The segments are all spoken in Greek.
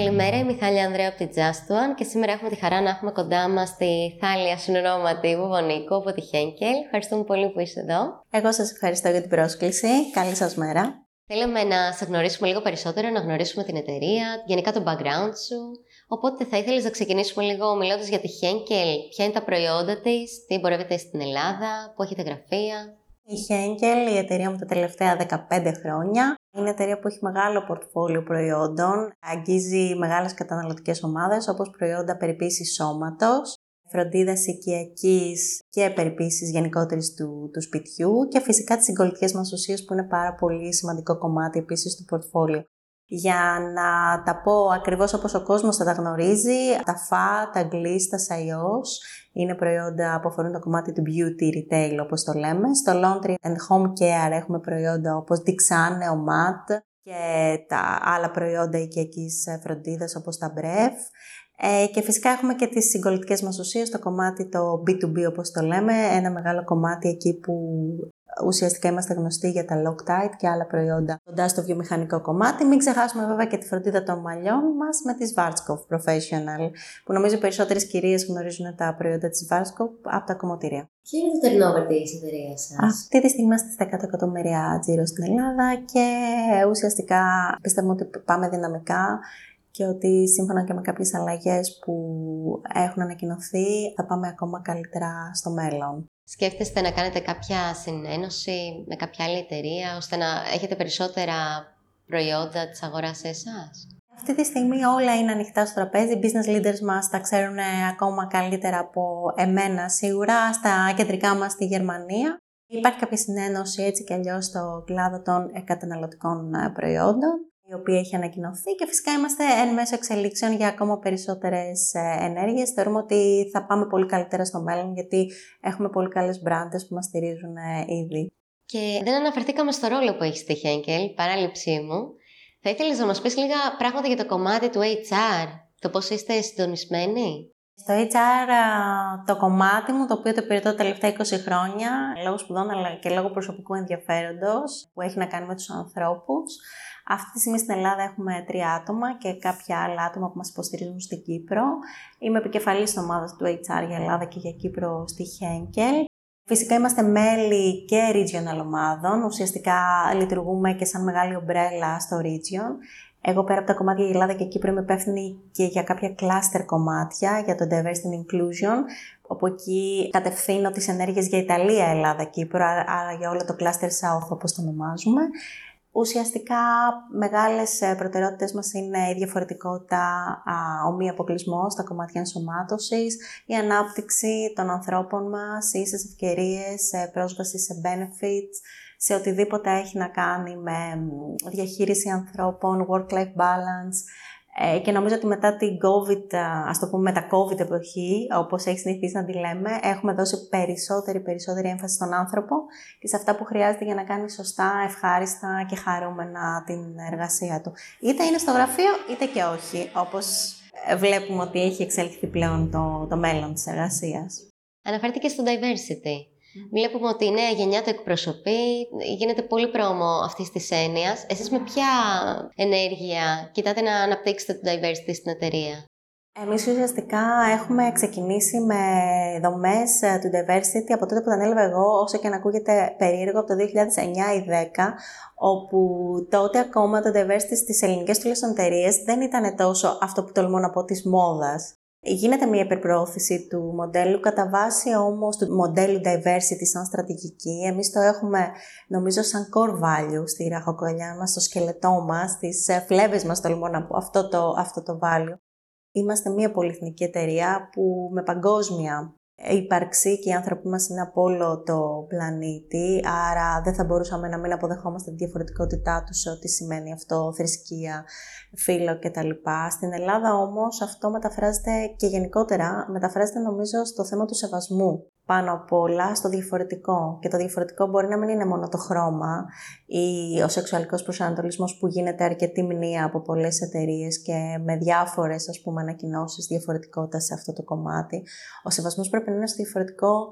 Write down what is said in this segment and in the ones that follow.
Καλημέρα, είμαι η Θάλια Ανδρέα από τη Just One και σήμερα έχουμε τη χαρά να έχουμε κοντά μας τη Θάλια συνονόματη Βουβονίκου από τη Henkel. Ευχαριστούμε πολύ που είστε εδώ. Εγώ σας ευχαριστώ για την πρόσκληση. Καλή σας μέρα. Θέλαμε να σε γνωρίσουμε λίγο περισσότερο, να γνωρίσουμε την εταιρεία, γενικά το background σου. Οπότε θα ήθελες να ξεκινήσουμε λίγο μιλώντας για τη Henkel. Ποια είναι τα προϊόντα της, τι εμπορεύεται στην Ελλάδα, πού έχετε γραφεία. Η Henkel, η εταιρεία μου τα τελευταία 15 χρόνια, είναι εταιρεία που έχει μεγάλο πορτφόλιο προϊόντων, αγγίζει μεγάλες καταναλωτικές ομάδες όπως προϊόντα περιποίησης σώματος, φροντίδας οικιακής και περιποίησης γενικότερης του, του σπιτιού και φυσικά τις συγκολητικέ μας ουσίες που είναι πάρα πολύ σημαντικό κομμάτι επίσης του πορτφόλιου. Για να τα πω ακριβώς όπως ο κόσμος θα τα γνωρίζει, τα φα, τα γκλίς, τα σαϊός είναι προϊόντα που αφορούν το κομμάτι του beauty retail όπως το λέμε. Στο laundry and home care έχουμε προϊόντα όπως Dixan, Neomat και τα άλλα προϊόντα οικιακής φροντίδας όπως τα Bref. Ε, και φυσικά έχουμε και τις συγκολητικές μας ουσίες, το κομμάτι το B2B όπως το λέμε, ένα μεγάλο κομμάτι εκεί που ουσιαστικά είμαστε γνωστοί για τα Loctite και άλλα προϊόντα κοντά στο βιομηχανικό κομμάτι. Μην ξεχάσουμε βέβαια και τη φροντίδα των μαλλιών μας με τη Schwarzkopf Professional, που νομίζω περισσότερες κυρίες γνωρίζουν τα προϊόντα της Schwarzkopf από τα κομμωτήρια. Ποιο είναι το turnover της εταιρείας σας; Αυτή τη στιγμή είμαστε στα 100 εκατομμύρια τζίρο στην Ελλάδα και ουσιαστικά πιστεύουμε ότι πάμε δυναμικά και ότι σύμφωνα και με κάποιες αλλαγές που έχουν ανακοινωθεί θα πάμε ακόμα καλύτερα στο μέλλον. Σκέφτεστε να κάνετε κάποια συνένωση με κάποια άλλη εταιρεία ώστε να έχετε περισσότερα προϊόντα της αγοράς σε εσάς; Αυτή τη στιγμή όλα είναι ανοιχτά στο τραπέζι. Οι business leaders μας τα ξέρουν ακόμα καλύτερα από εμένα σίγουρα στα κεντρικά μας στη Γερμανία. Υπάρχει κάποια συνένωση έτσι και αλλιώς στο κλάδο των καταναλωτικών προϊόντων η οποία έχει ανακοινωθεί και φυσικά είμαστε εν μέσω εξελίξεων για ακόμα περισσότερες ε, ενέργειες. Θεωρούμε ότι θα πάμε πολύ καλύτερα στο μέλλον γιατί έχουμε πολύ καλές μπράντες που μας στηρίζουν ε, ήδη. Και δεν αναφερθήκαμε στο ρόλο που έχει στη Henkel, παράληψή μου. Θα ήθελες να μας πεις λίγα πράγματα για το κομμάτι του HR, το πώς είστε συντονισμένοι; Στο HR το κομμάτι μου, το οποίο το υπηρετώ τα τελευταία 20 χρόνια, λόγω σπουδών αλλά και λόγω προσωπικού ενδιαφέροντος, που έχει να κάνει με τους ανθρώπους, αυτή τη στιγμή στην Ελλάδα έχουμε τρία άτομα και κάποια άλλα άτομα που μας υποστηρίζουν στην Κύπρο. Είμαι επικεφαλής της ομάδας του HR για Ελλάδα και για Κύπρο στη Henkel. Φυσικά είμαστε μέλη και regional ομάδων, ουσιαστικά λειτουργούμε και σαν μεγάλη ομπρέλα στο region. Εγώ πέρα από τα κομμάτια για Ελλάδα και Κύπρο είμαι υπεύθυνη και για κάποια cluster κομμάτια για το diversity and inclusion, όπου εκεί κατευθύνω τις ενέργειες για Ιταλία, Ελλάδα, Κύπρο, άρα για όλο το cluster south όπως το ονομάζουμε. Ουσιαστικά μεγάλες ε, προτεραιότητες μας είναι η διαφορετικότητα, ο μη αποκλεισμός στα κομμάτια ενσωμάτωσης, η ανάπτυξη των ανθρώπων μας, ίσες ευκαιρίες, πρόσβαση σε benefits, σε οτιδήποτε έχει να κάνει με διαχείριση ανθρώπων, work-life balance, ε, και νομίζω ότι μετά την COVID, ας το πούμε τα COVID εποχή, όπως έχει συνηθίσει να τη λέμε, έχουμε δώσει περισσότερη, περισσότερη έμφαση στον άνθρωπο και σε αυτά που χρειάζεται για να κάνει σωστά, ευχάριστα και χαρούμενα την εργασία του. Είτε είναι στο γραφείο, είτε και όχι, όπως βλέπουμε ότι έχει εξελιχθεί πλέον το, το μέλλον της εργασίας. Αναφέρθηκε στο diversity. Βλέπουμε ότι η νέα γενιά το εκπροσωπεί, γίνεται πολύ πρόμο αυτής της έννοιας. Εσείς με ποια ενέργεια κοιτάτε να αναπτύξετε το diversity στην εταιρεία; Εμείς ουσιαστικά έχουμε ξεκινήσει με δομές ε, του diversity από τότε που τα ανέλαβα εγώ, όσο και να ακούγεται περίεργο, από το 2009 ή 2010, όπου τότε ακόμα το diversity στις ελληνικές τουλάχιστον εταιρείες δεν ήταν τόσο αυτό που τολμώ να πω της μόδας. Γίνεται μια υπερπροώθηση του μοντέλου, κατά βάση όμως του μοντέλου diversity σαν στρατηγική. Εμείς το έχουμε νομίζω σαν core value στη ραχοκολιά μας, στο σκελετό μας, στις ε, φλέβες μας τολμώ να πω αυτό το, αυτό το value. Είμαστε μια πολυεθνική εταιρεία που με παγκόσμια ύπαρξη και οι άνθρωποι μας είναι από όλο το πλανήτη, άρα δεν θα μπορούσαμε να μην αποδεχόμαστε τη διαφορετικότητά τους σε ό,τι σημαίνει αυτό, θρησκεία, φύλλο κτλ. Στην Ελλάδα όμως αυτό μεταφράζεται και γενικότερα μεταφράζεται νομίζω στο θέμα του σεβασμού πάνω απ' όλα στο διαφορετικό. Και το διαφορετικό μπορεί να μην είναι μόνο το χρώμα ή ο σεξουαλικός προσανατολισμός που γίνεται αρκετή μνήμα από πολλές εταιρείες και με διάφορες ας πούμε ανακοινώσεις διαφορετικότητας σε αυτό το κομμάτι. Ο σεβασμός πρέπει να είναι στο διαφορετικό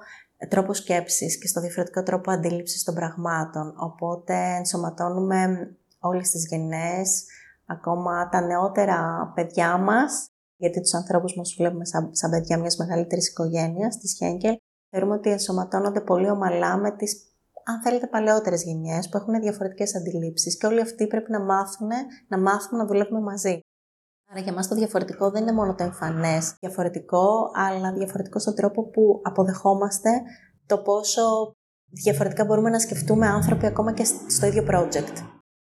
τρόπο σκέψης και στο διαφορετικό τρόπο αντίληψης των πραγμάτων. Οπότε ενσωματώνουμε όλες τις γενναίες, ακόμα τα νεότερα παιδιά μας, γιατί τους ανθρώπους μας βλέπουμε σαν, σαν παιδιά μιας μεγαλύτερης οικογένειας, της Χέγκελ, θεωρούμε ότι ενσωματώνονται πολύ ομαλά με τις αν θέλετε, παλαιότερες γενιές που έχουν διαφορετικές αντιλήψεις και όλοι αυτοί πρέπει να μάθουν, να μάθουμε να δουλεύουμε μαζί. Άρα για μας το διαφορετικό δεν είναι μόνο το εμφανές διαφορετικό, αλλά διαφορετικό στον τρόπο που αποδεχόμαστε το πόσο διαφορετικά μπορούμε να σκεφτούμε άνθρωποι ακόμα και στο ίδιο project.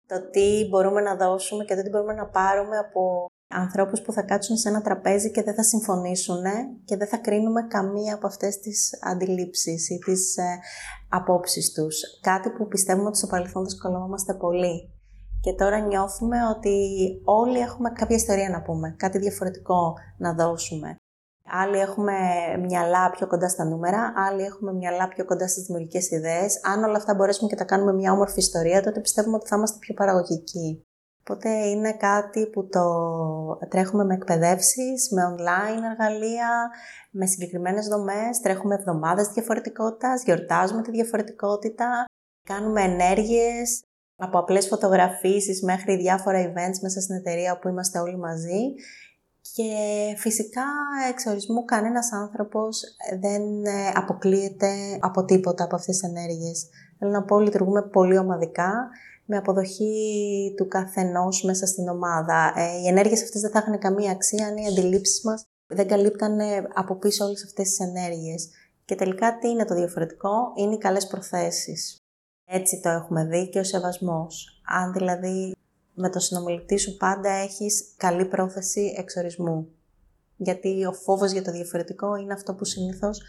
Το τι μπορούμε να δώσουμε και το τι μπορούμε να πάρουμε από ανθρώπους που θα κάτσουν σε ένα τραπέζι και δεν θα συμφωνήσουν και δεν θα κρίνουμε καμία από αυτές τις αντιλήψεις ή τις ε, απόψεις τους. Κάτι που πιστεύουμε ότι στο παρελθόν δυσκολευόμαστε πολύ. Και τώρα νιώθουμε ότι όλοι έχουμε κάποια ιστορία να πούμε, κάτι διαφορετικό να δώσουμε. Άλλοι έχουμε μυαλά πιο κοντά στα νούμερα, άλλοι έχουμε μυαλά πιο κοντά στις δημιουργικές ιδέες. Αν όλα αυτά μπορέσουμε και τα κάνουμε μια όμορφη ιστορία, τότε πιστεύουμε ότι θα είμαστε πιο παραγωγικοί. Οπότε είναι κάτι που το τρέχουμε με εκπαιδεύσεις, με online εργαλεία, με συγκεκριμένες δομές, τρέχουμε εβδομάδες διαφορετικότητας, γιορτάζουμε τη διαφορετικότητα, κάνουμε ενέργειες, από απλές φωτογραφίσεις μέχρι διάφορα events μέσα στην εταιρεία που είμαστε όλοι μαζί. Και φυσικά εξορισμού κανένας άνθρωπος δεν ε, αποκλείεται από τίποτα από αυτές τις ενέργειες. Θέλω να πω, λειτουργούμε πολύ ομαδικά με αποδοχή του καθενός μέσα στην ομάδα. Ε, οι ενέργειες αυτές δεν θα είχαν καμία αξία αν οι αντιλήψεις μας δεν καλύπταν από πίσω όλες αυτές τις ενέργειες. Και τελικά τι είναι το διαφορετικό, είναι οι καλές προθέσεις. Έτσι το έχουμε δει και ο σεβασμός. Αν δηλαδή με το συνομιλητή σου πάντα έχεις καλή πρόθεση εξορισμού. Γιατί ο φόβος για το διαφορετικό είναι αυτό που συνήθως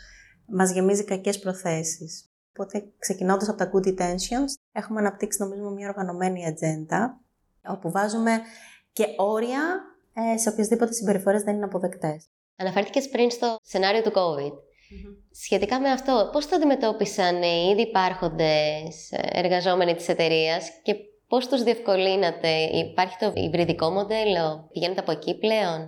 μας γεμίζει κακές προθέσεις. Οπότε, ξεκινώντας από τα good intentions, έχουμε αναπτύξει, νομίζω, μια οργανωμένη ατζέντα, όπου βάζουμε και όρια ε, σε οποιασδήποτε συμπεριφορές δεν είναι αποδεκτές. Αναφέρθηκες πριν στο σενάριο του COVID. Σχετικά με αυτό, πώς το αντιμετώπισαν οι ήδη υπάρχοντες εργαζόμενοι της εταιρείας και πώς τους διευκολύνατε, υπάρχει το υβριδικό μοντέλο, πηγαίνετε από εκεί πλέον;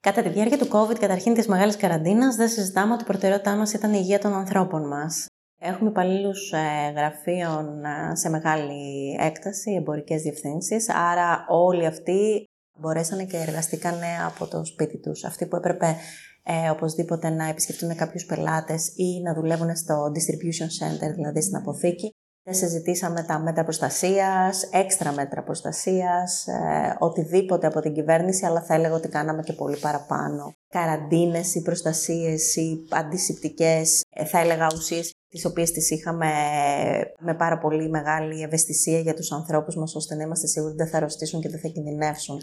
Κατά τη διάρκεια του COVID, καταρχήν της μεγάλης καραντίνας, δεν συζητάμε ότι η προτεραιότητά μας ήταν η υγεία των ανθρώπων μας. Έχουμε υπαλλήλους ε, γραφείων ε, σε μεγάλη έκταση, εμπορικές διευθύνσεις, άρα όλοι αυτοί μπορέσανε και εργαστήκαν από το σπίτι τους. Αυτοί που έπρεπε ε, οπωσδήποτε να επισκεφτούν κάποιους πελάτες ή να δουλεύουν στο distribution center, δηλαδή στην αποθήκη. Δεν συζητήσαμε τα μέτρα προστασίας, έξτρα μέτρα προστασίας, ε, οτιδήποτε από την κυβέρνηση, αλλά θα έλεγα ότι κάναμε και πολύ παραπάνω. Καραντίνες ή προστασίες ή αντισηπτικές, ε, θα έλεγα ουσίες τις οποίες τις είχαμε με πάρα πολύ μεγάλη ευαισθησία για τους ανθρώπους μας, ώστε να είμαστε σίγουροι ότι δεν θα αρρωστήσουν και δεν θα κινδυνεύσουν.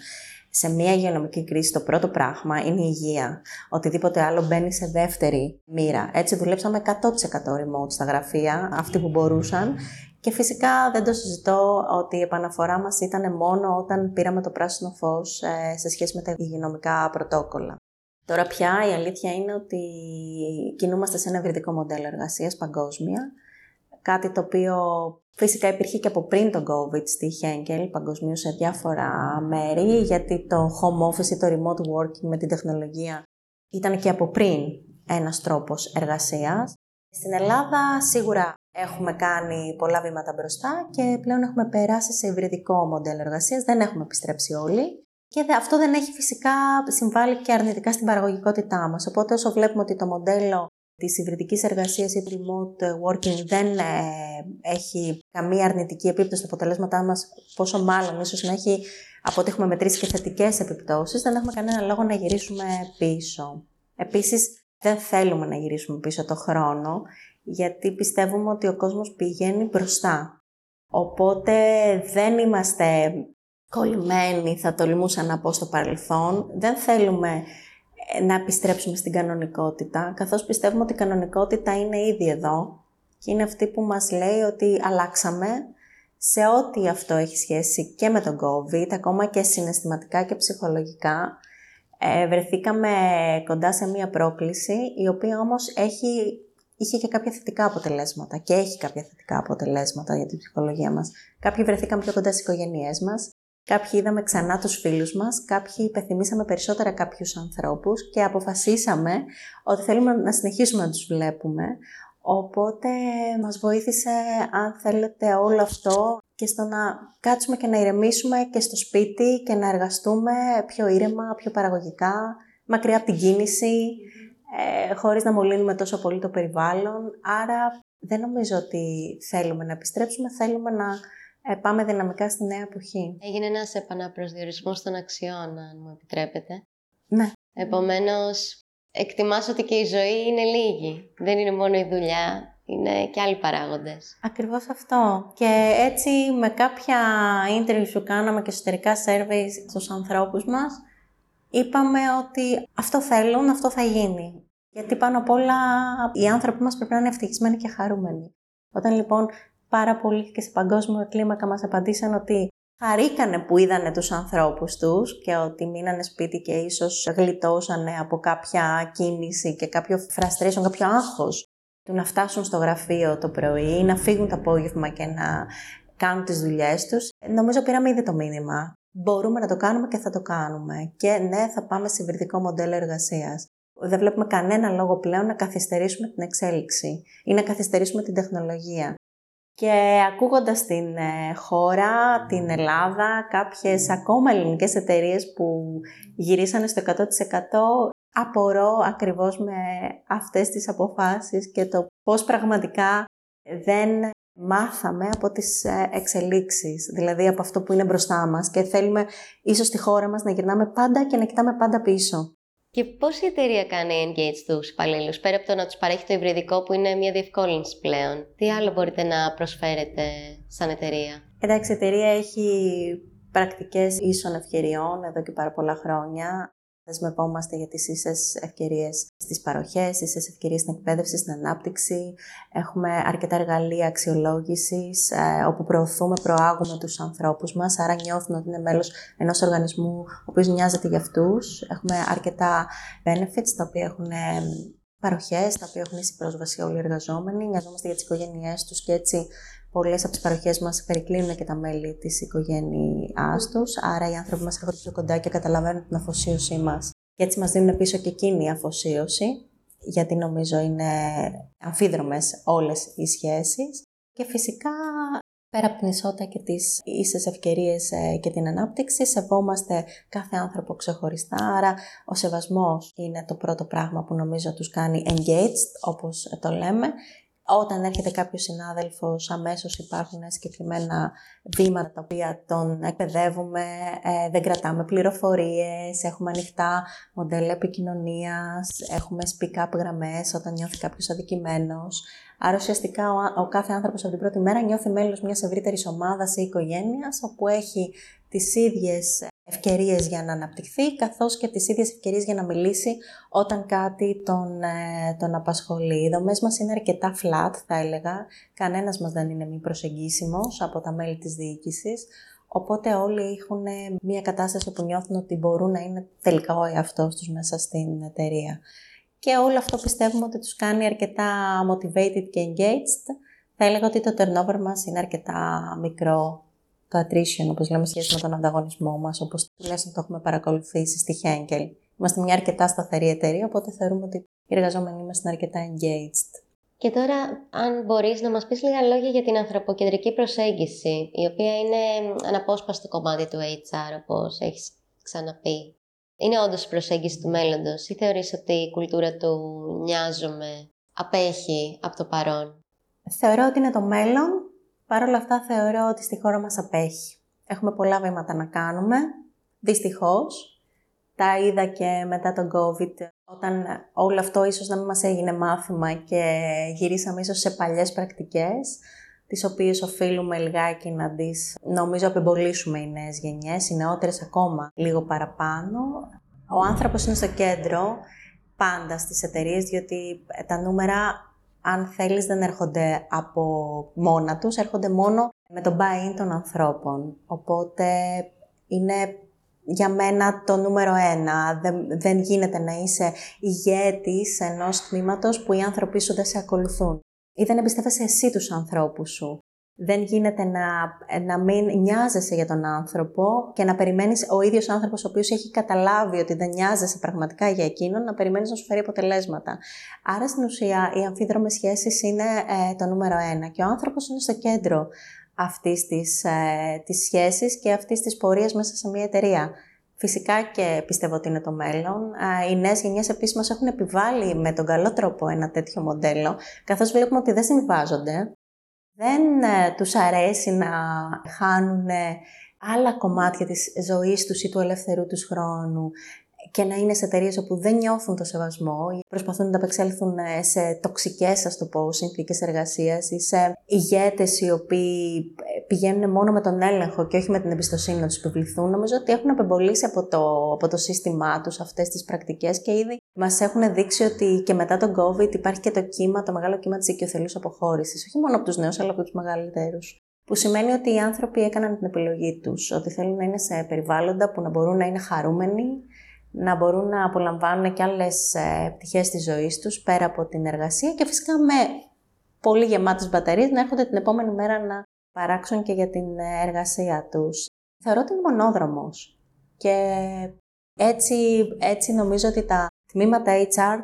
Σε μια υγειονομική κρίση το πρώτο πράγμα είναι η υγεία. Οτιδήποτε άλλο μπαίνει σε δεύτερη μοίρα. Έτσι δουλέψαμε 100% remote στα γραφεία, αυτοί που μπορούσαν. Και φυσικά δεν το συζητώ ότι η επαναφορά μας ήταν μόνο όταν πήραμε το πράσινο φως ε, σε σχέση με τα υγειονομικά πρωτόκολλα. Τώρα πια η αλήθεια είναι ότι κινούμαστε σε ένα ευρυδικό μοντέλο εργασίας παγκόσμια, κάτι το οποίο φυσικά υπήρχε και από πριν τον COVID στη Henkel, παγκοσμίως σε διάφορα μέρη, γιατί το home office ή το remote working με την τεχνολογία ήταν και από πριν ένας τρόπος εργασίας. Στην Ελλάδα σίγουρα έχουμε κάνει πολλά βήματα μπροστά και πλέον έχουμε περάσει σε υβριδικό μοντέλο εργασίας, δεν έχουμε επιστρέψει όλοι. Και αυτό δεν έχει φυσικά συμβάλει και αρνητικά στην παραγωγικότητά μας. Οπότε όσο βλέπουμε ότι το μοντέλο της υβριδικής εργασίας ή remote working δεν ε, έχει καμία αρνητική επίπτωση στα αποτελέσματά μας, πόσο μάλλον ίσως να έχει από ό,τι έχουμε μετρήσει και θετικές επιπτώσεις, δεν έχουμε κανένα λόγο να γυρίσουμε πίσω. Επίσης, δεν θέλουμε να γυρίσουμε πίσω το χρόνο, γιατί πιστεύουμε ότι ο κόσμος πηγαίνει μπροστά. Οπότε δεν είμαστε κολλημένοι, θα τολμούσα να πω στο παρελθόν. Δεν θέλουμε ε, να επιστρέψουμε στην κανονικότητα, καθώς πιστεύουμε ότι η κανονικότητα είναι ήδη εδώ και είναι αυτή που μας λέει ότι αλλάξαμε σε ό,τι αυτό έχει σχέση και με τον COVID, ακόμα και συναισθηματικά και ψυχολογικά. Ε, βρεθήκαμε κοντά σε μία πρόκληση, η οποία όμως έχει, είχε και κάποια θετικά αποτελέσματα και έχει κάποια θετικά αποτελέσματα για την ψυχολογία μας. Κάποιοι βρεθήκαμε πιο κοντά στις οικογένειές μας, Κάποιοι είδαμε ξανά τους φίλους μας, κάποιοι υπεθυμίσαμε περισσότερα κάποιους ανθρώπους και αποφασίσαμε ότι θέλουμε να συνεχίσουμε να τους βλέπουμε, Οπότε μας βοήθησε, αν θέλετε, όλο αυτό και στο να κάτσουμε και να ηρεμήσουμε και στο σπίτι και να εργαστούμε πιο ήρεμα, πιο παραγωγικά, μακριά από την κίνηση, ε, χωρίς να μολύνουμε τόσο πολύ το περιβάλλον. Άρα δεν νομίζω ότι θέλουμε να επιστρέψουμε, θέλουμε να ε, πάμε δυναμικά στη νέα εποχή. Έγινε ένας επαναπροσδιορισμός των αξιών, αν μου επιτρέπετε. Ναι. Επομένως, εκτιμάς ότι και η ζωή είναι λίγη. Δεν είναι μόνο η δουλειά, είναι και άλλοι παράγοντες. Ακριβώς αυτό. Και έτσι με κάποια interview που κάναμε και εσωτερικά surveys στους ανθρώπους μας, είπαμε ότι αυτό θέλουν, αυτό θα γίνει. Γιατί πάνω απ' όλα οι άνθρωποι μας πρέπει να είναι ευτυχισμένοι και χαρούμενοι. Όταν λοιπόν πάρα πολλοί και σε παγκόσμιο κλίμακα μας απαντήσαν ότι χαρήκανε που είδανε τους ανθρώπους τους και ότι μείνανε σπίτι και ίσως γλιτώσανε από κάποια κίνηση και κάποιο frustration, κάποιο άγχος του να φτάσουν στο γραφείο το πρωί, να φύγουν το απόγευμα και να κάνουν τις δουλειές τους. Νομίζω πήραμε ήδη το μήνυμα. Μπορούμε να το κάνουμε και θα το κάνουμε. Και ναι, θα πάμε σε υβριδικό μοντέλο εργασίας. Δεν βλέπουμε κανένα λόγο πλέον να καθυστερήσουμε την εξέλιξη ή να καθυστερήσουμε την τεχνολογία. Και ακούγοντας την ε, χώρα, την Ελλάδα, κάποιες ακόμα ελληνικές εταιρείες που γυρίσανε στο 100% απορώ ακριβώς με αυτές τις αποφάσεις και το πώς πραγματικά δεν μάθαμε από τις ε, εξελίξεις, δηλαδή από αυτό που είναι μπροστά μας και θέλουμε ίσως στη χώρα μας να γυρνάμε πάντα και να κοιτάμε πάντα πίσω. Και πώς η εταιρεία κάνει engage τους υπαλλήλους, πέρα από το να τους παρέχει το υβριδικό που είναι μια διευκόλυνση πλέον, τι άλλο μπορείτε να προσφέρετε σαν εταιρεία; Εντάξει, η εταιρεία έχει πρακτικές ίσων ευκαιριών εδώ και πάρα πολλά χρόνια. Δεσμευόμαστε για τις ίσες ευκαιρίες στις παροχές, ίσες ευκαιρίες στην εκπαίδευση, στην ανάπτυξη. Έχουμε αρκετά εργαλεία αξιολόγησης, ε, όπου προωθούμε, προάγουμε τους ανθρώπους μας, άρα νιώθουν ότι είναι μέλος ενός οργανισμού ο οποίος νοιάζεται για αυτούς. Έχουμε αρκετά benefits, τα οποία έχουν ε, παροχές, τα οποία έχουν ίση πρόσβαση όλοι οι εργαζόμενοι. Νοιαζόμαστε για τις οικογένειές τους και έτσι πολλές από τις παροχές μας περικλίνουν και τα μέλη της οικογένειάς τους, άρα οι άνθρωποι μας έρχονται πιο κοντά και καταλαβαίνουν την αφοσίωσή μας. Και έτσι μας δίνουν πίσω και εκείνη η αφοσίωση, γιατί νομίζω είναι αμφίδρομες όλες οι σχέσεις. Και φυσικά πέρα από την ισότητα και τις ίσες ευκαιρίες ε, και την ανάπτυξη, σεβόμαστε κάθε άνθρωπο ξεχωριστά, άρα ο σεβασμός είναι το πρώτο πράγμα που νομίζω τους κάνει engaged, όπως το λέμε, όταν έρχεται κάποιος συνάδελφος, αμέσως υπάρχουν συγκεκριμένα βήματα τα οποία τον εκπαιδεύουμε, ε, δεν κρατάμε πληροφορίες, έχουμε ανοιχτά μοντέλα επικοινωνίας, έχουμε speak-up γραμμές όταν νιώθει κάποιος αδικημένος. Άρα ουσιαστικά ο, ο κάθε άνθρωπος από την πρώτη μέρα νιώθει μέλος μιας ευρύτερης ομάδας ή οικογένειας, όπου έχει τις ίδιες ευκαιρίες για να αναπτυχθεί, καθώς και τις ίδιες ευκαιρίες για να μιλήσει όταν κάτι τον, ε, τον απασχολεί. Οι δομές μας είναι αρκετά flat, θα έλεγα. Κανένας μας δεν είναι μη προσεγγίσιμος από τα μέλη της διοίκησης. Οπότε όλοι έχουν μια κατάσταση που νιώθουν ότι μπορούν να είναι τελικά ο εαυτός τους μέσα στην εταιρεία. Και όλο αυτό πιστεύουμε ότι τους κάνει αρκετά motivated και engaged. Θα έλεγα ότι το turnover μας είναι αρκετά μικρό το attrition, όπως λέμε, σχέση με τον ανταγωνισμό μας, όπως τουλάχιστον το έχουμε παρακολουθήσει στη Henkel. Είμαστε μια αρκετά σταθερή εταιρεία, οπότε θεωρούμε ότι οι εργαζόμενοι είμαστε αρκετά engaged. Και τώρα, αν μπορείς να μας πεις λίγα λόγια για την ανθρωποκεντρική προσέγγιση, η οποία είναι αναπόσπαστο κομμάτι του HR, όπως έχεις ξαναπεί. Είναι όντως η προσέγγιση του μέλλοντος ή θεωρείς ότι η κουλτούρα του νοιάζομαι απέχει από το παρόν; Θεωρώ ότι είναι το μέλλον Παρ' όλα αυτά θεωρώ ότι στη χώρα μας απέχει. Έχουμε πολλά βήματα να κάνουμε, δυστυχώς. Τα είδα και μετά τον COVID, όταν όλο αυτό ίσως να μην μας έγινε μάθημα και γυρίσαμε ίσως σε παλιές πρακτικές, τις οποίες οφείλουμε λιγάκι να τις, νομίζω, απεμπολίσουμε οι νέες γενιές, οι νεότερες ακόμα λίγο παραπάνω. Ο άνθρωπος είναι στο κέντρο πάντα στις εταιρείες, διότι τα νούμερα αν θέλεις, δεν έρχονται από μόνα τους, έρχονται μόνο με το buy-in των ανθρώπων. Οπότε είναι για μένα το νούμερο ένα. Δεν, δεν γίνεται να είσαι ηγέτης ενός τμήματος που οι άνθρωποι σου δεν σε ακολουθούν. Ή δεν εμπιστεύεσαι εσύ τους ανθρώπους σου. Δεν γίνεται να, να μην νοιάζεσαι για τον άνθρωπο και να περιμένεις ο ίδιος άνθρωπος ο οποίος έχει καταλάβει ότι δεν νοιάζεσαι πραγματικά για εκείνον, να περιμένεις να σου φέρει αποτελέσματα. Άρα στην ουσία οι αμφίδρομες σχέσεις είναι ε, το νούμερο ένα και ο άνθρωπος είναι στο κέντρο αυτής της, ε, της σχέσης και αυτής της πορείας μέσα σε μια εταιρεία. Φυσικά και πιστεύω ότι είναι το μέλλον. Οι νέες γενιές επίσης μας έχουν επιβάλει με τον καλό τρόπο ένα τέτοιο μοντέλο, καθώς βλέπουμε ότι δεν συμβάζονται δεν ε, τους αρέσει να χάνουν άλλα κομμάτια της ζωής τους ή του ελευθερού τους χρόνου και να είναι σε εταιρείες όπου δεν νιώθουν το σεβασμό ή προσπαθούν να απεξέλθουν ε, σε τοξικές, ας το πω, συνθήκες εργασίας ή σε ηγέτες οι οποίοι ε, πηγαίνουν μόνο με τον έλεγχο και όχι με την εμπιστοσύνη να τους επιβληθούν. Νομίζω ότι έχουν απεμπολίσει από το, από το σύστημά τους αυτές τις πρακτικές και ήδη μας έχουν δείξει ότι και μετά τον COVID υπάρχει και το κύμα, το μεγάλο κύμα της οικειοθελούς αποχώρησης. Όχι μόνο από τους νέους, αλλά από τους μεγαλύτερους. Που σημαίνει ότι οι άνθρωποι έκαναν την επιλογή τους, ότι θέλουν να είναι σε περιβάλλοντα που να μπορούν να είναι χαρούμενοι, να μπορούν να απολαμβάνουν και άλλες ε, πτυχές της ζωής τους πέρα από την εργασία και φυσικά με πολύ γεμάτες μπαταρίες να έρχονται την επόμενη μέρα να παράξουν και για την ε, εργασία τους. Θεωρώ ότι είναι μονόδρομος και έτσι, έτσι νομίζω ότι τα τμήματα HR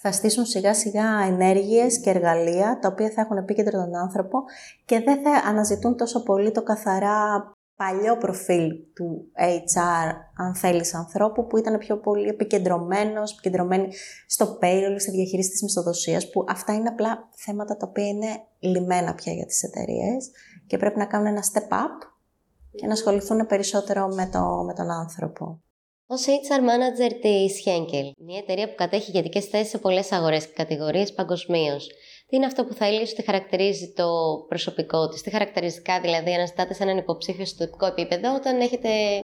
θα στήσουν σιγά σιγά ενέργειες και εργαλεία τα οποία θα έχουν επίκεντρο τον άνθρωπο και δεν θα αναζητούν τόσο πολύ το καθαρά παλιό προφίλ του HR, αν θέλεις, ανθρώπου, που ήταν πιο πολύ επικεντρωμένος, επικεντρωμένοι στο payroll, στη διαχείριση της μισθοδοσίας, που αυτά είναι απλά θέματα τα οποία είναι λιμένα πια για τις εταιρείες και πρέπει να κάνουν ένα step up και να ασχοληθούν περισσότερο με, το, με τον άνθρωπο. Ω HR manager τη Henkel, μια εταιρεία που κατέχει ηγετικές θέσεις σε πολλές αγορές και κατηγορίες παγκοσμίως, τι είναι αυτό που θα έλεγε ότι χαρακτηρίζει το προσωπικό της, τι χαρακτηριστικά δηλαδή αναστάτε σε έναν υποψήφιο στο τοπικό επίπεδο όταν έχετε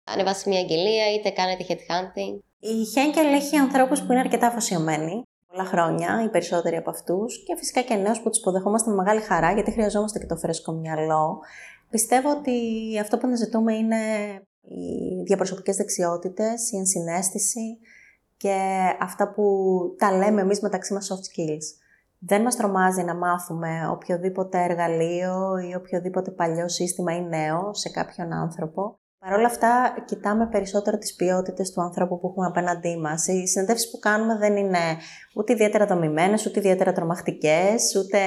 ανεβάσει μια αγγελία είτε κάνετε headhunting. Η Henkel έχει ανθρώπους που είναι αρκετά αφοσιωμένοι πολλά χρόνια, οι περισσότεροι από αυτούς, και φυσικά και νέους που τους υποδεχόμαστε με μεγάλη χαρά, γιατί χρειαζόμαστε και το φρέσκο μυαλό. Πιστεύω ότι αυτό που αναζητούμε είναι οι διαπροσωπικές δεξιότητες, η ενσυναίσθηση και αυτά που τα λέμε εμείς μεταξύ μας soft skills. Δεν μας τρομάζει να μάθουμε οποιοδήποτε εργαλείο ή οποιοδήποτε παλιό σύστημα ή νέο σε κάποιον άνθρωπο. Παρ' όλα αυτά, κοιτάμε περισσότερο τις ποιότητες του ανθρώπου που έχουμε απέναντί μας. Οι συνεντεύξεις που κάνουμε δεν είναι ούτε ιδιαίτερα δομημένες, ούτε ιδιαίτερα τρομακτικές, ούτε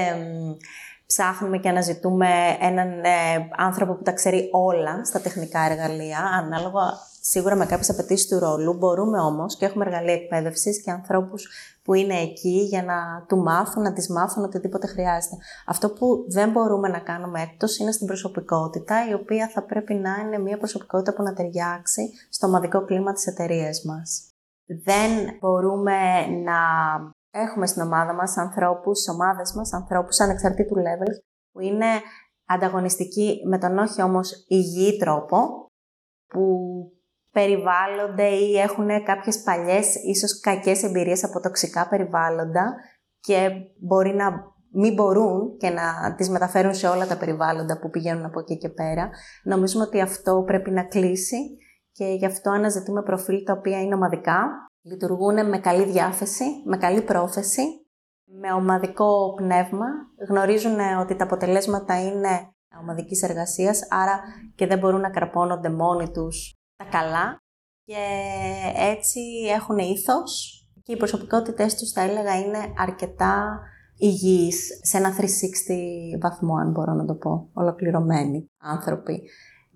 ψάχνουμε και αναζητούμε έναν ε, άνθρωπο που τα ξέρει όλα στα τεχνικά εργαλεία, ανάλογα σίγουρα με κάποιες απαιτήσεις του ρόλου. Μπορούμε όμως και έχουμε εργαλεία εκπαίδευσης και ανθρώπους που είναι εκεί για να του μάθουν, να τις μάθουν οτιδήποτε χρειάζεται. Αυτό που δεν μπορούμε να κάνουμε έκτος είναι στην προσωπικότητα, η οποία θα πρέπει να είναι μια προσωπικότητα που να ταιριάξει στο ομαδικό κλίμα της εταιρείας μας. Δεν μπορούμε να έχουμε στην ομάδα μας ανθρώπους, στις ομάδες μας ανθρώπους ανεξαρτήτου level που είναι ανταγωνιστικοί με τον όχι όμως υγιή τρόπο, που περιβάλλονται ή έχουν κάποιες παλιές, ίσως κακές εμπειρίες από τοξικά περιβάλλοντα και μπορεί να μην μπορούν και να τις μεταφέρουν σε όλα τα περιβάλλοντα που πηγαίνουν από εκεί και πέρα. Νομίζουμε ότι αυτό πρέπει να κλείσει και γι' αυτό αναζητούμε προφίλ τα οποία είναι ομαδικά, λειτουργούν με καλή διάθεση, με καλή πρόθεση, με ομαδικό πνεύμα, γνωρίζουν ότι τα αποτελέσματα είναι ομαδικής εργασίας, άρα και δεν μπορούν να καρπώνονται μόνοι τους τα καλά και έτσι έχουν ήθος και οι προσωπικότητες τους θα έλεγα είναι αρκετά υγιείς σε ένα 360 βαθμό αν μπορώ να το πω, ολοκληρωμένοι άνθρωποι.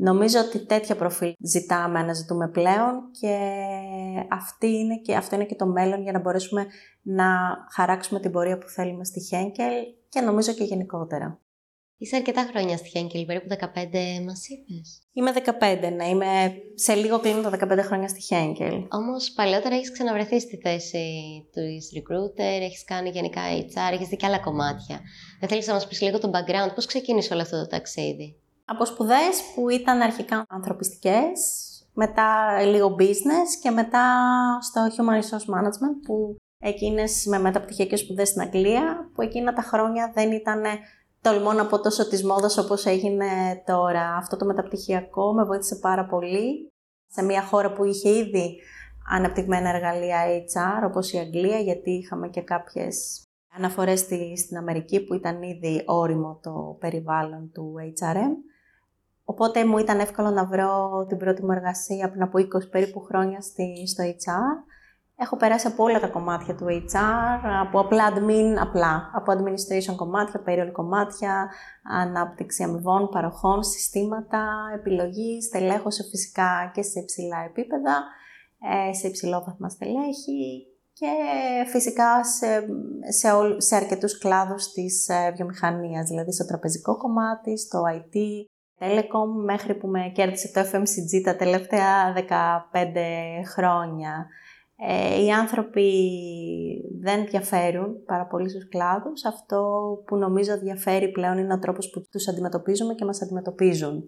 Νομίζω ότι τέτοια προφίλ ζητάμε, αναζητούμε πλέον και, αυτή είναι και αυτό είναι και το μέλλον για να μπορέσουμε να χαράξουμε την πορεία που θέλουμε στη Henkel και νομίζω και γενικότερα. Είσαι αρκετά χρόνια στη Henkel, περίπου 15 μας είπες; Είμαι 15, ναι. Είμαι σε λίγο κλείνω τα 15 χρόνια στη Henkel. Όμως παλαιότερα έχεις ξαναβρεθεί στη θέση του recruiter, έχεις κάνει γενικά HR, έχεις δει και άλλα κομμάτια. Δεν θέλεις να μας πεις λίγο το background, πώς ξεκίνησε όλο αυτό το ταξίδι; Από σπουδές που ήταν αρχικά ανθρωπιστικές, μετά λίγο business και μετά στο Human Resource Management που εκείνες με μεταπτυχιακές σπουδές στην Αγγλία, που εκείνα τα χρόνια δεν ήταν τολμώ να πω τόσο της μόδας όπως έγινε τώρα. Αυτό το μεταπτυχιακό με βοήθησε πάρα πολύ σε μια χώρα που είχε ήδη αναπτυγμένα εργαλεία HR όπως η Αγγλία γιατί είχαμε και κάποιες αναφορές στη, στην Αμερική που ήταν ήδη όριμο το περιβάλλον του HRM. Οπότε μου ήταν εύκολο να βρω την πρώτη μου εργασία πριν από 20 περίπου χρόνια στη, στο HR. Έχω περάσει από όλα τα κομμάτια του HR, από απλά admin, απλά, από administration κομμάτια, payroll κομμάτια, ανάπτυξη αμοιβών, παροχών, συστήματα, επιλογής, στελέχωση φυσικά και σε υψηλά επίπεδα, ε, σε υψηλόβαθμα στελέχη και φυσικά σε, σε, όλ, σε αρκετούς κλάδους της ε, βιομηχανίας, δηλαδή στο τραπεζικό κομμάτι, στο IT, telecom, μέχρι που με κέρδισε το FMCG τα τελευταία 15 χρόνια. Ε, οι άνθρωποι δεν διαφέρουν πάρα πολύ στους κλάδους. Αυτό που νομίζω διαφέρει πλέον είναι ο τρόπος που τους αντιμετωπίζουμε και μας αντιμετωπίζουν.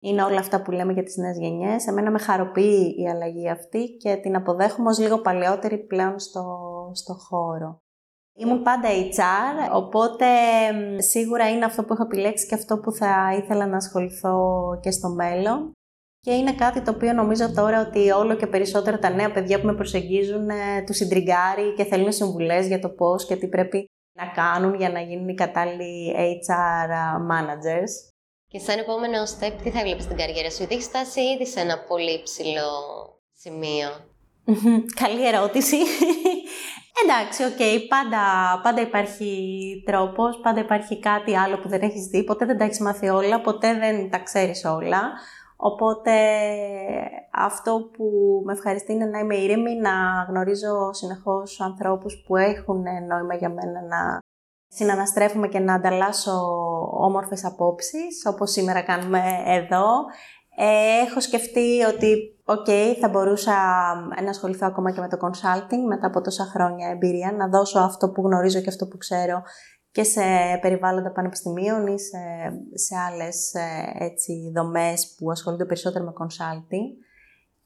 Είναι όλα αυτά που λέμε για τις νέες γενιές. Εμένα με χαροποιεί η αλλαγή αυτή και την αποδέχομαι ως λίγο παλαιότερη πλέον στο, στο χώρο. Ήμουν πάντα HR, οπότε σίγουρα είναι αυτό που έχω επιλέξει και αυτό που θα ήθελα να ασχοληθώ και στο μέλλον. Και είναι κάτι το οποίο νομίζω τώρα ότι όλο και περισσότερο τα νέα παιδιά που με προσεγγίζουν ε, τους συντριγκάρει και θέλουν συμβουλές για το πώς και τι πρέπει να κάνουν για να γίνουν οι κατάλληλοι HR managers. Και σαν επόμενο step, τι θα έβλεπες στην καριέρα σου, γιατί έχεις φτάσει ήδη σε ένα πολύ ψηλό σημείο; Καλή ερώτηση. Εντάξει, OK, okay. πάντα, πάντα υπάρχει τρόπος, πάντα υπάρχει κάτι άλλο που δεν έχεις δει, ποτέ δεν τα έχεις μάθει όλα, ποτέ δεν τα ξέρεις όλα. Οπότε αυτό που με ευχαριστεί είναι να είμαι ήρεμη, να γνωρίζω συνεχώς ανθρώπους που έχουν νόημα για μένα να συναναστρέφομαι και να ανταλλάσσω όμορφες απόψεις, όπως σήμερα κάνουμε εδώ. Ε, έχω σκεφτεί ότι, οκ, θα μπορούσα να ασχοληθώ ακόμα και με το consulting μετά από τόσα χρόνια εμπειρία, να δώσω αυτό που γνωρίζω και αυτό που ξέρω και σε περιβάλλοντα πανεπιστημίων ή σε, σε άλλες ε, έτσι, δομές που ασχολούνται περισσότερο με consulting.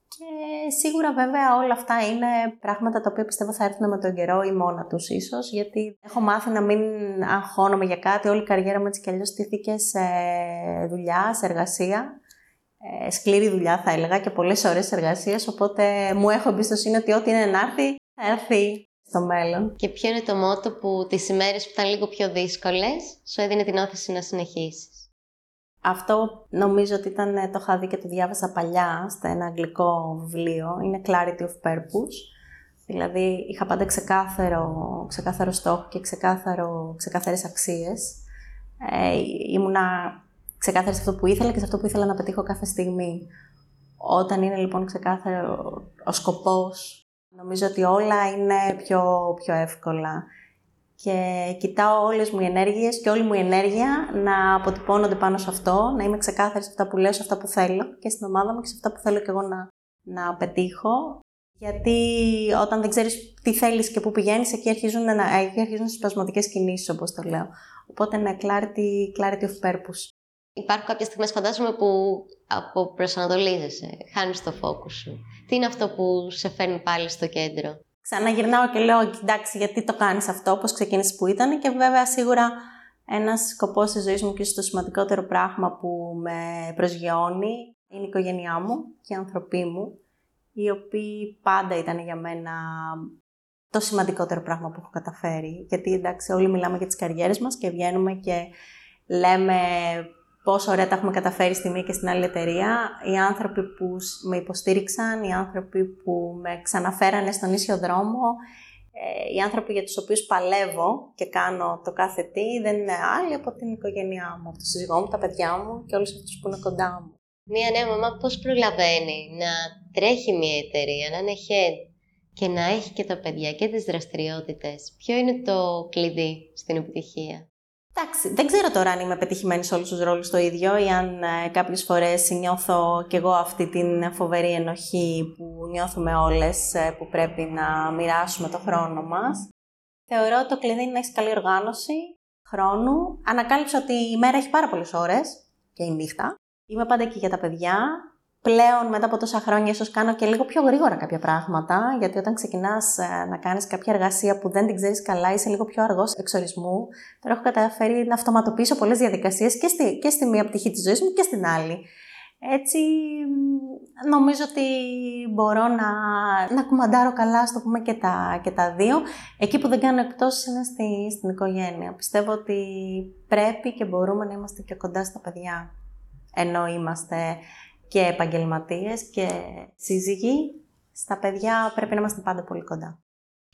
Και σίγουρα βέβαια όλα αυτά είναι πράγματα τα οποία πιστεύω θα έρθουν με τον καιρό ή μόνα τους ίσως, γιατί έχω μάθει να μην αγχώνομαι για κάτι. Όλη η καριέρα μου έτσι κι αλλιώς στήθηκε σε δουλειά, σε εργασία. Ε, σκληρή δουλειά θα έλεγα και πολλές ώρες εργασίας, οπότε μου έχω εμπιστοσύνη ότι ό,τι είναι να έρθει, θα έρθει στο μέλλον. Και ποιο είναι το μότο που τις ημέρες που ήταν λίγο πιο δύσκολες σου έδινε την όθηση να συνεχίσεις; Αυτό νομίζω ότι ήταν, ε, το είχα δει και το διάβασα παλιά στα ένα αγγλικό βιβλίο, είναι Clarity of Purpose. Δηλαδή είχα πάντα ξεκάθαρο, ξεκάθαρο στόχο και ξεκάθαρο, ξεκάθαρες αξίες. Ε, ήμουνα ξεκάθαρη σε αυτό που ήθελα και σε αυτό που ήθελα να πετύχω κάθε στιγμή. Όταν είναι λοιπόν ξεκάθαρο ο σκοπός Νομίζω ότι όλα είναι πιο, πιο εύκολα. Και κοιτάω όλες μου οι ενέργειες και όλη μου η ενέργεια να αποτυπώνονται πάνω σε αυτό, να είμαι ξεκάθαρη σε αυτά που λέω, σε αυτά που θέλω και στην ομάδα μου και σε αυτά που θέλω και εγώ να, να πετύχω. Γιατί όταν δεν ξέρεις τι θέλεις και πού πηγαίνεις, εκεί αρχίζουν, να, εκεί αρχίζουν σπασματικές κινήσεις, όπως το λέω. Οπότε, ναι, clarity, clarity of purpose. Υπάρχουν κάποιες στιγμές, φαντάζομαι, που από προσανατολίζεσαι, χάνεις το focus σου. Τι είναι αυτό που σε φέρνει πάλι στο κέντρο; Ξαναγυρνάω και λέω, εντάξει, γιατί το κάνεις αυτό, πώς ξεκίνησες που ήταν και βέβαια σίγουρα ένας σκοπός της ζωής μου και στο σημαντικότερο πράγμα που με προσγειώνει είναι η οικογένειά μου και οι άνθρωποι μου, οι οποίοι πάντα ήταν για μένα το σημαντικότερο πράγμα που έχω καταφέρει. Γιατί εντάξει, όλοι μιλάμε για τις καριέρες μας και βγαίνουμε και λέμε πόσο ωραία τα έχουμε καταφέρει στη μία και στην άλλη εταιρεία. Οι άνθρωποι που με υποστήριξαν, οι άνθρωποι που με ξαναφέρανε στον ίσιο δρόμο, ε, οι άνθρωποι για τους οποίους παλεύω και κάνω το κάθε τι, δεν είναι άλλοι από την οικογένειά μου, από το σύζυγό μου, τα παιδιά μου και όλους αυτούς που είναι κοντά μου. Μία νέα μαμά πώς προλαβαίνει να τρέχει μια εταιρεία, να είναι head και να έχει και τα παιδιά και τις δραστηριότητες; Ποιο είναι το κλειδί στην επιτυχία; Εντάξει, δεν ξέρω τώρα αν είμαι πετυχημένη σε όλους τους ρόλους το ίδιο ή αν ε, κάποιες φορές νιώθω κι εγώ αυτή την φοβερή ενοχή που νιώθουμε όλες ε, που πρέπει να μοιράσουμε το χρόνο μας. Θεωρώ ότι το κλειδί είναι να έχεις καλή οργάνωση χρόνου. Ανακάλυψα ότι η μέρα έχει πάρα πολλές ώρες και η νύχτα. Είμαι πάντα εκεί για τα παιδιά πλέον μετά από τόσα χρόνια ίσως κάνω και λίγο πιο γρήγορα κάποια πράγματα, γιατί όταν ξεκινάς ε, να κάνεις κάποια εργασία που δεν την ξέρεις καλά, είσαι λίγο πιο αργός εξορισμού. Τώρα έχω καταφέρει να αυτοματοποιήσω πολλές διαδικασίες και στη, και στη μία πτυχή της ζωής μου και στην άλλη. Έτσι, νομίζω ότι μπορώ να, να κουμαντάρω καλά, ας το πούμε, και τα, και τα δύο. Εκεί που δεν κάνω εκπτώσεις είναι στη, στην οικογένεια. Πιστεύω ότι πρέπει και μπορούμε να είμαστε και κοντά στα παιδιά. Ενώ είμαστε και επαγγελματίες και σύζυγοι, στα παιδιά πρέπει να είμαστε πάντα πολύ κοντά.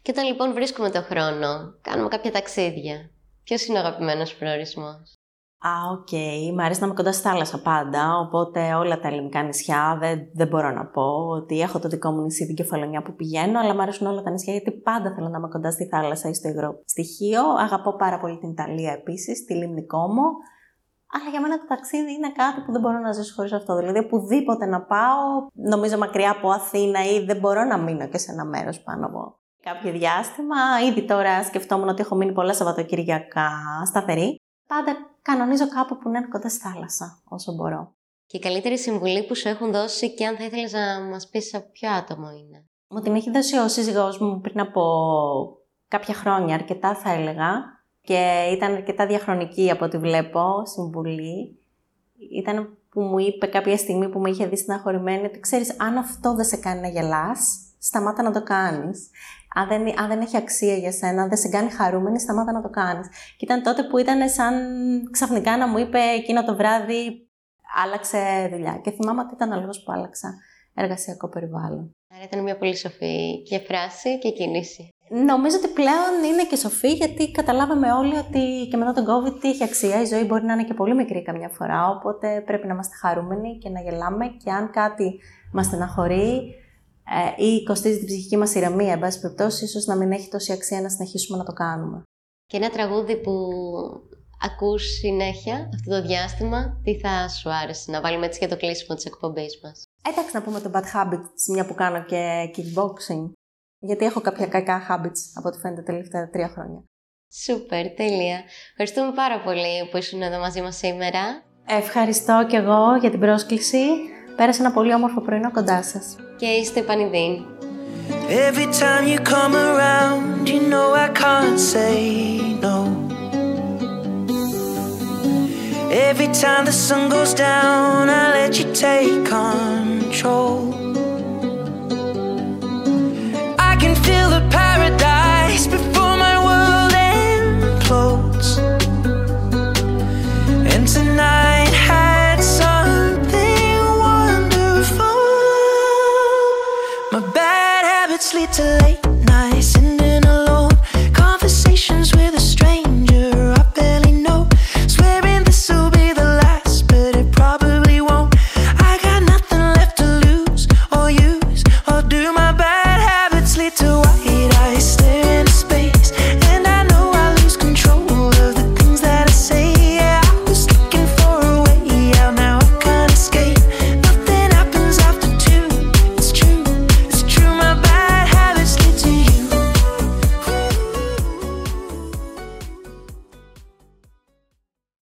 Και όταν λοιπόν βρίσκουμε το χρόνο, κάνουμε κάποια ταξίδια. Ποιος είναι ο αγαπημένος προορισμός; Α, OK. Okay. Μ' αρέσει να είμαι κοντά στη θάλασσα πάντα, οπότε όλα τα ελληνικά νησιά δεν, δεν μπορώ να πω ότι έχω το δικό μου νησί την Κεφαλονιά που πηγαίνω, αλλά μου αρέσουν όλα τα νησιά γιατί πάντα θέλω να είμαι κοντά στη θάλασσα ή στο υγρό στοιχείο. Αγαπώ πάρα πολύ την Ιταλία επίσης, τη Λίμνη Κόμο. Αλλά για μένα το ταξίδι είναι κάτι που δεν μπορώ να ζήσω χωρίς αυτό. Δηλαδή, οπουδήποτε να πάω, νομίζω μακριά από Αθήνα ή δεν μπορώ να μείνω και σε ένα μέρος πάνω από κάποιο διάστημα. Ήδη τώρα σκεφτόμουν ότι έχω μείνει πολλά Σαββατοκυριακά σταθερή. Πάντα κανονίζω κάπου που να είναι κοντά στη θάλασσα, όσο μπορώ. Και η καλύτερη συμβουλή που σου έχουν δώσει και αν θα ήθελες να μας πεις από ποιο άτομο είναι; Μου την έχει δώσει ο σύζυγός μου πριν από κάποια χρόνια, αρκετά θα έλεγα, και ήταν αρκετά διαχρονική από ό,τι βλέπω, συμβουλή. Ήταν που μου είπε κάποια στιγμή που με είχε δει στεναχωρημένη ότι ξέρεις, αν αυτό δεν σε κάνει να γελάς, σταμάτα να το κάνεις. Αν δεν, αν δεν έχει αξία για σένα, αν δεν σε κάνει χαρούμενη, σταμάτα να το κάνεις. Και ήταν τότε που ήταν σαν ξαφνικά να μου είπε εκείνο το βράδυ άλλαξε δουλειά. Και θυμάμαι ότι ήταν ο λόγος που άλλαξα εργασιακό περιβάλλον. Άρα ήταν μια πολύ σοφή και φράση και κίνηση. Νομίζω ότι πλέον είναι και σοφή γιατί καταλάβαμε όλοι ότι και μετά τον COVID τι έχει αξία. Η ζωή μπορεί να είναι και πολύ μικρή καμιά φορά. Οπότε πρέπει να είμαστε χαρούμενοι και να γελάμε. Και αν κάτι μας στεναχωρεί ε, ή κοστίζει την ψυχική μας ηρεμία, εν πάση περιπτώσει, ίσως να μην έχει τόση αξία να συνεχίσουμε να το κάνουμε. Και ένα τραγούδι που ακούς συνέχεια αυτό το διάστημα, τι θα σου άρεσε να βάλουμε έτσι για το κλείσιμο της εκπομπής μας; Εντάξει να πούμε το bad habits, μια που κάνω και kickboxing. Γιατί έχω κάποια κακά habits από ό,τι φαίνεται τα τελευταία τρία χρόνια. Σούπερ, τέλεια. Ευχαριστούμε πάρα πολύ που ήσουν εδώ μαζί μας σήμερα. Ευχαριστώ και εγώ για την πρόσκληση. Πέρασε ένα πολύ όμορφο πρωινό κοντά σας. Και είστε πανηδίν. Every time you come around, you know I can't say no. Every time the sun goes down, I let you take on